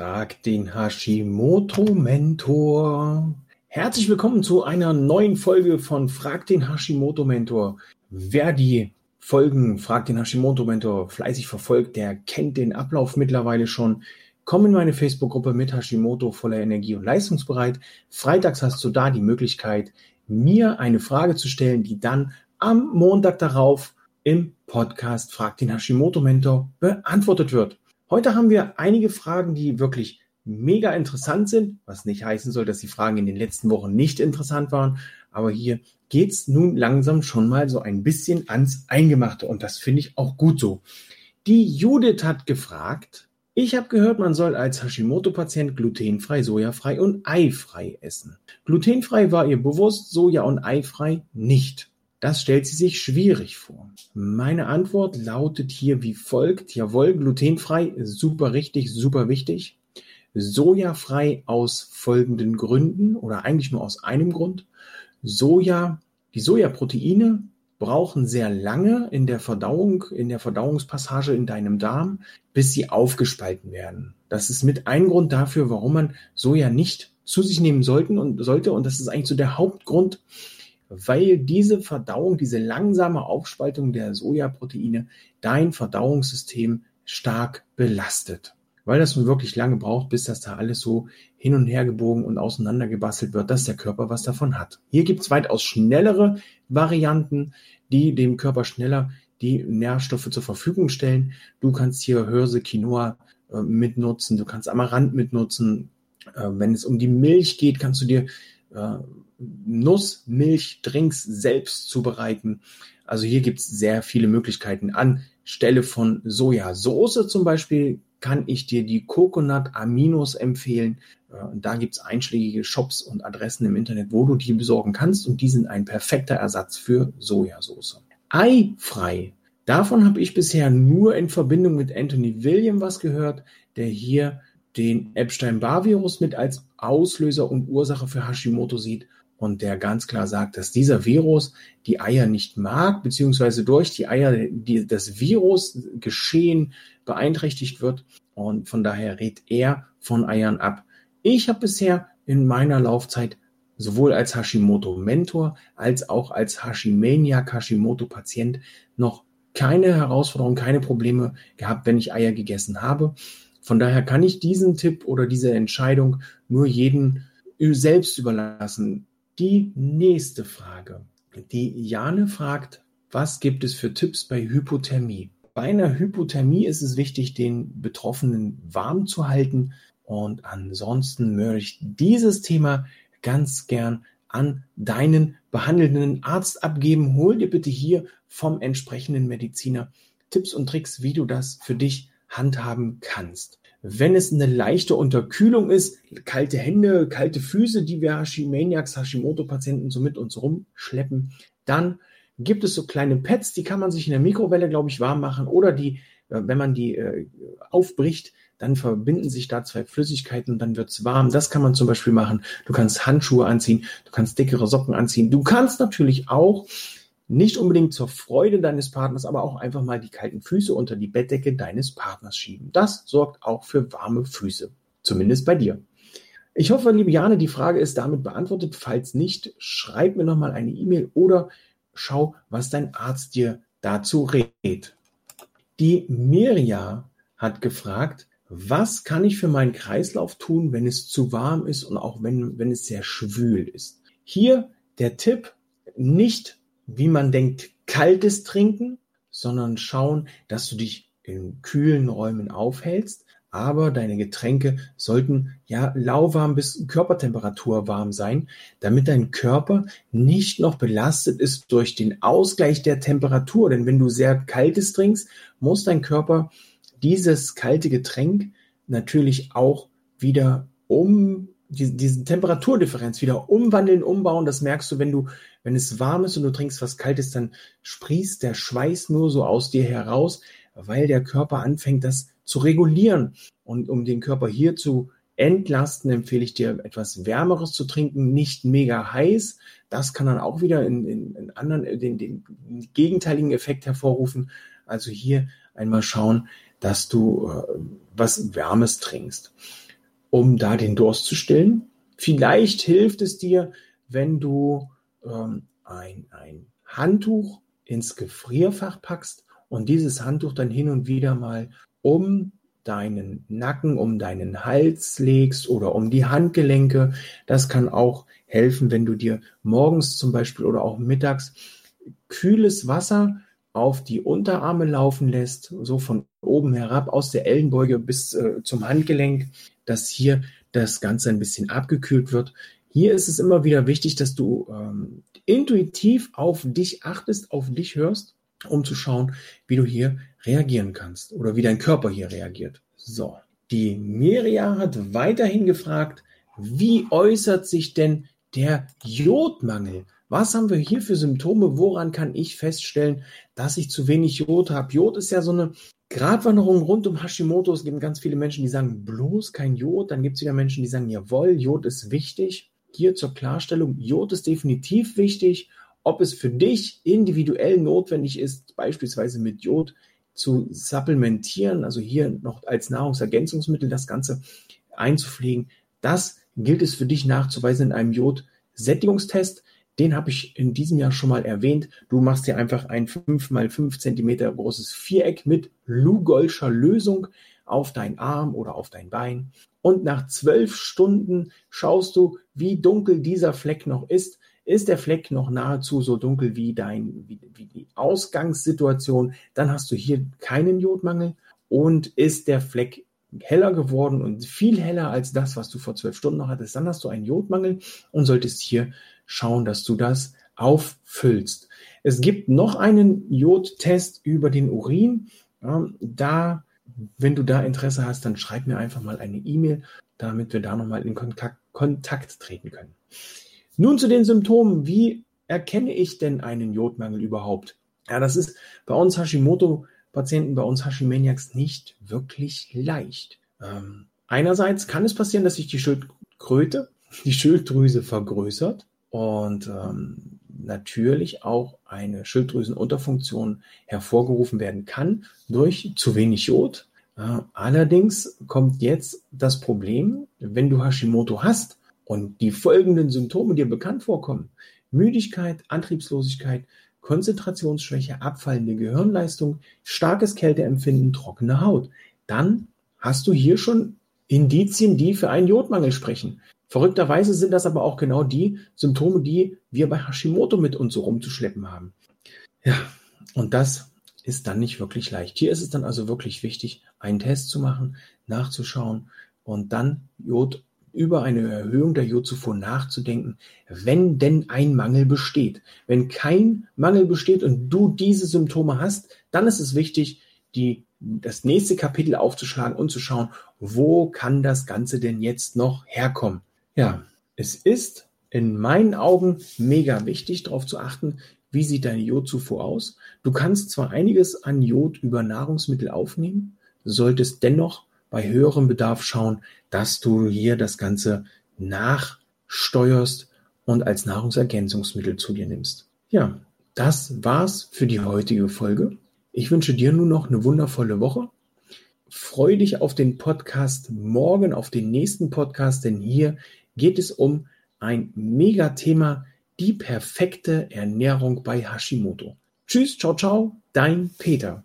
Frag den Hashimoto-Mentor. Herzlich willkommen zu einer neuen Folge von Frag den Hashimoto-Mentor. Wer die Folgen Frag den Hashimoto-Mentor fleißig verfolgt, der kennt den Ablauf mittlerweile schon. Komm in meine Facebook-Gruppe mit Hashimoto voller Energie und leistungsbereit. Freitags hast du da die Möglichkeit, mir eine Frage zu stellen, die dann am Montag darauf im Podcast Frag den Hashimoto-Mentor beantwortet wird. Heute haben wir einige Fragen, die wirklich mega interessant sind, was nicht heißen soll, dass die Fragen in den letzten Wochen nicht interessant waren. Aber hier geht's nun langsam schon mal so ein bisschen ans Eingemachte und das finde ich auch gut so. Die Judith hat gefragt, ich habe gehört, man soll als Hashimoto-Patient glutenfrei, sojafrei und eifrei essen. Glutenfrei war ihr bewusst, soja- und eifrei nicht. Das stellt sie sich schwierig vor. Meine Antwort lautet hier wie folgt. Jawohl, glutenfrei, super richtig, super wichtig. Sojafrei aus folgenden Gründen oder eigentlich nur aus einem Grund. Soja, die Sojaproteine brauchen sehr lange in der Verdauung, in der Verdauungspassage in deinem Darm, bis sie aufgespalten werden. Das ist mit ein Grund dafür, warum man Soja nicht zu sich nehmen sollten und sollte. Und das ist eigentlich so der Hauptgrund, weil diese Verdauung, diese langsame Aufspaltung der Sojaproteine dein Verdauungssystem stark belastet. Weil das nun wirklich lange braucht, bis das da alles so hin und her gebogen und auseinandergebastelt wird, dass der Körper was davon hat. Hier gibt es weitaus schnellere Varianten, die dem Körper schneller die Nährstoffe zur Verfügung stellen. Du kannst hier Hörse, Quinoa äh, mitnutzen, du kannst Amaranth mitnutzen. Äh, wenn es um die Milch geht, kannst du dir äh, Nussmilchdrinks selbst zubereiten. Also hier gibt es sehr viele Möglichkeiten. Anstelle von Sojasauce zum Beispiel kann ich dir die Coconut Aminos empfehlen. Äh, da gibt es einschlägige Shops und Adressen im Internet, wo du die besorgen kannst und die sind ein perfekter Ersatz für Sojasauce. Eifrei. Davon habe ich bisher nur in Verbindung mit Anthony William was gehört, der hier den Epstein-Barr-Virus mit als Auslöser und Ursache für Hashimoto sieht und der ganz klar sagt, dass dieser Virus die Eier nicht mag, beziehungsweise durch die Eier die, das Virusgeschehen beeinträchtigt wird. Und von daher rät er von Eiern ab. Ich habe bisher in meiner Laufzeit sowohl als Hashimoto-Mentor als auch als Hashimaniac, Hashimoto-Patient noch keine Herausforderungen, keine Probleme gehabt, wenn ich Eier gegessen habe. Von daher kann ich diesen Tipp oder diese Entscheidung nur jedem selbst überlassen. Die nächste Frage. Die Jane fragt, was gibt es für Tipps bei Hypothermie? Bei einer Hypothermie ist es wichtig, den Betroffenen warm zu halten. Und ansonsten möchte ich dieses Thema ganz gern an deinen behandelnden Arzt abgeben. Hol dir bitte hier vom entsprechenden Mediziner Tipps und Tricks, wie du das für dich handhaben kannst. Wenn es eine leichte Unterkühlung ist, kalte Hände, kalte Füße, die wir Hashimaniacs, Hashimoto-Patienten so mit uns rumschleppen, dann gibt es so kleine Pads, die kann man sich in der Mikrowelle, glaube ich, warm machen oder die, äh, wenn man die äh, aufbricht, dann verbinden sich da zwei Flüssigkeiten und dann wird's warm. Das kann man zum Beispiel machen. Du kannst Handschuhe anziehen, du kannst dickere Socken anziehen. Du kannst natürlich auch nicht unbedingt zur Freude deines Partners, aber auch einfach mal die kalten Füße unter die Bettdecke deines Partners schieben. Das sorgt auch für warme Füße. Zumindest bei dir. Ich hoffe, liebe Jane, die Frage ist damit beantwortet. Falls nicht, schreib mir nochmal eine E-Mail oder schau, was dein Arzt dir dazu rät. Die Mirja hat gefragt, was kann ich für meinen Kreislauf tun, wenn es zu warm ist und auch wenn, wenn es sehr schwül ist? Hier der Tipp, nicht wie man denkt, kaltes Trinken, sondern schauen, dass du dich in kühlen Räumen aufhältst. Aber deine Getränke sollten ja lauwarm bis Körpertemperatur warm sein, damit dein Körper nicht noch belastet ist durch den Ausgleich der Temperatur. Denn wenn du sehr kaltes trinkst, muss dein Körper dieses kalte Getränk natürlich auch wieder um die, diese Temperaturdifferenz wieder umwandeln, umbauen. Das merkst du, wenn du, wenn es warm ist und du trinkst was Kaltes, dann sprießt der Schweiß nur so aus dir heraus, weil der Körper anfängt, das zu regulieren. Und um den Körper hier zu entlasten, empfehle ich dir etwas Wärmeres zu trinken, nicht mega heiß. Das kann dann auch wieder in, in, in anderen, den, den gegenteiligen Effekt hervorrufen. Also hier einmal schauen, dass du äh, was Wärmes trinkst. Um da den Durst zu stillen. Vielleicht hilft es dir, wenn du ähm, ein, ein Handtuch ins Gefrierfach packst und dieses Handtuch dann hin und wieder mal um deinen Nacken, um deinen Hals legst oder um die Handgelenke. Das kann auch helfen, wenn du dir morgens zum Beispiel oder auch mittags kühles Wasser auf die Unterarme laufen lässt, so von oben herab aus der Ellenbeuge bis äh, zum Handgelenk, dass hier das Ganze ein bisschen abgekühlt wird. Hier ist es immer wieder wichtig, dass du ähm, intuitiv auf dich achtest, auf dich hörst, um zu schauen, wie du hier reagieren kannst oder wie dein Körper hier reagiert. So, die Miria hat weiterhin gefragt, wie äußert sich denn der Jodmangel? Was haben wir hier für Symptome? Woran kann ich feststellen, dass ich zu wenig Jod habe? Jod ist ja so eine Gratwanderung rund um Hashimoto. Es gibt ganz viele Menschen, die sagen, bloß kein Jod. Dann gibt es wieder Menschen, die sagen, jawohl, Jod ist wichtig. Hier zur Klarstellung, Jod ist definitiv wichtig. Ob es für dich individuell notwendig ist, beispielsweise mit Jod zu supplementieren, also hier noch als Nahrungsergänzungsmittel das Ganze einzupflegen, das gilt es für dich nachzuweisen in einem Jod-Sättigungstest. Den habe ich in diesem Jahr schon mal erwähnt. Du machst dir einfach ein 5 mal 5 cm großes Viereck mit Lugolscher Lösung auf deinen Arm oder auf dein Bein. Und nach zwölf Stunden schaust du, wie dunkel dieser Fleck noch ist. Ist der Fleck noch nahezu so dunkel wie, dein, wie, wie die Ausgangssituation, dann hast du hier keinen Jodmangel. Und ist der Fleck heller geworden und viel heller als das, was du vor zwölf Stunden noch hattest, dann hast du einen Jodmangel und solltest hier schauen, dass du das auffüllst. Es gibt noch einen Jodtest über den Urin. da, wenn du da Interesse hast, dann schreib mir einfach mal eine E-Mail, damit wir da nochmal in Kontakt, Kontakt treten können. Nun zu den Symptomen. Wie erkenne ich denn einen Jodmangel überhaupt? Ja, das ist bei uns Hashimoto-Patienten, bei uns Hashimaniacs nicht wirklich leicht. Ähm, einerseits kann es passieren, dass sich die Schildkröte, die Schilddrüse vergrößert und ähm, natürlich auch eine Schilddrüsenunterfunktion hervorgerufen werden kann durch zu wenig Jod. Äh, allerdings kommt jetzt das Problem, wenn du Hashimoto hast und die folgenden Symptome dir bekannt vorkommen, Müdigkeit, Antriebslosigkeit, Konzentrationsschwäche, abfallende Gehirnleistung, starkes Kälteempfinden, trockene Haut, dann hast du hier schon Indizien, die für einen Jodmangel sprechen. Verrückterweise sind das aber auch genau die Symptome, die wir bei Hashimoto mit uns so rumzuschleppen haben. Ja, und das ist dann nicht wirklich leicht. Hier ist es dann also wirklich wichtig, einen Test zu machen, nachzuschauen und dann Jod über eine Erhöhung der Jodzufuhr nachzudenken, wenn denn ein Mangel besteht. Wenn kein Mangel besteht und du diese Symptome hast, dann ist es wichtig, die, das nächste Kapitel aufzuschlagen und zu schauen, wo kann das Ganze denn jetzt noch herkommen? Ja, es ist in meinen Augen mega wichtig, darauf zu achten, wie sieht deine Jodzufuhr aus. Du kannst zwar einiges an Jod über Nahrungsmittel aufnehmen, solltest dennoch bei höherem Bedarf schauen, dass du hier das Ganze nachsteuerst und als Nahrungsergänzungsmittel zu dir nimmst. Ja, das war's für die heutige Folge. Ich wünsche dir nun noch eine wundervolle Woche. Freu dich auf den Podcast morgen, auf den nächsten Podcast, denn hier geht es um ein Megathema, die perfekte Ernährung bei Hashimoto. Tschüss, ciao, ciao, dein Peter.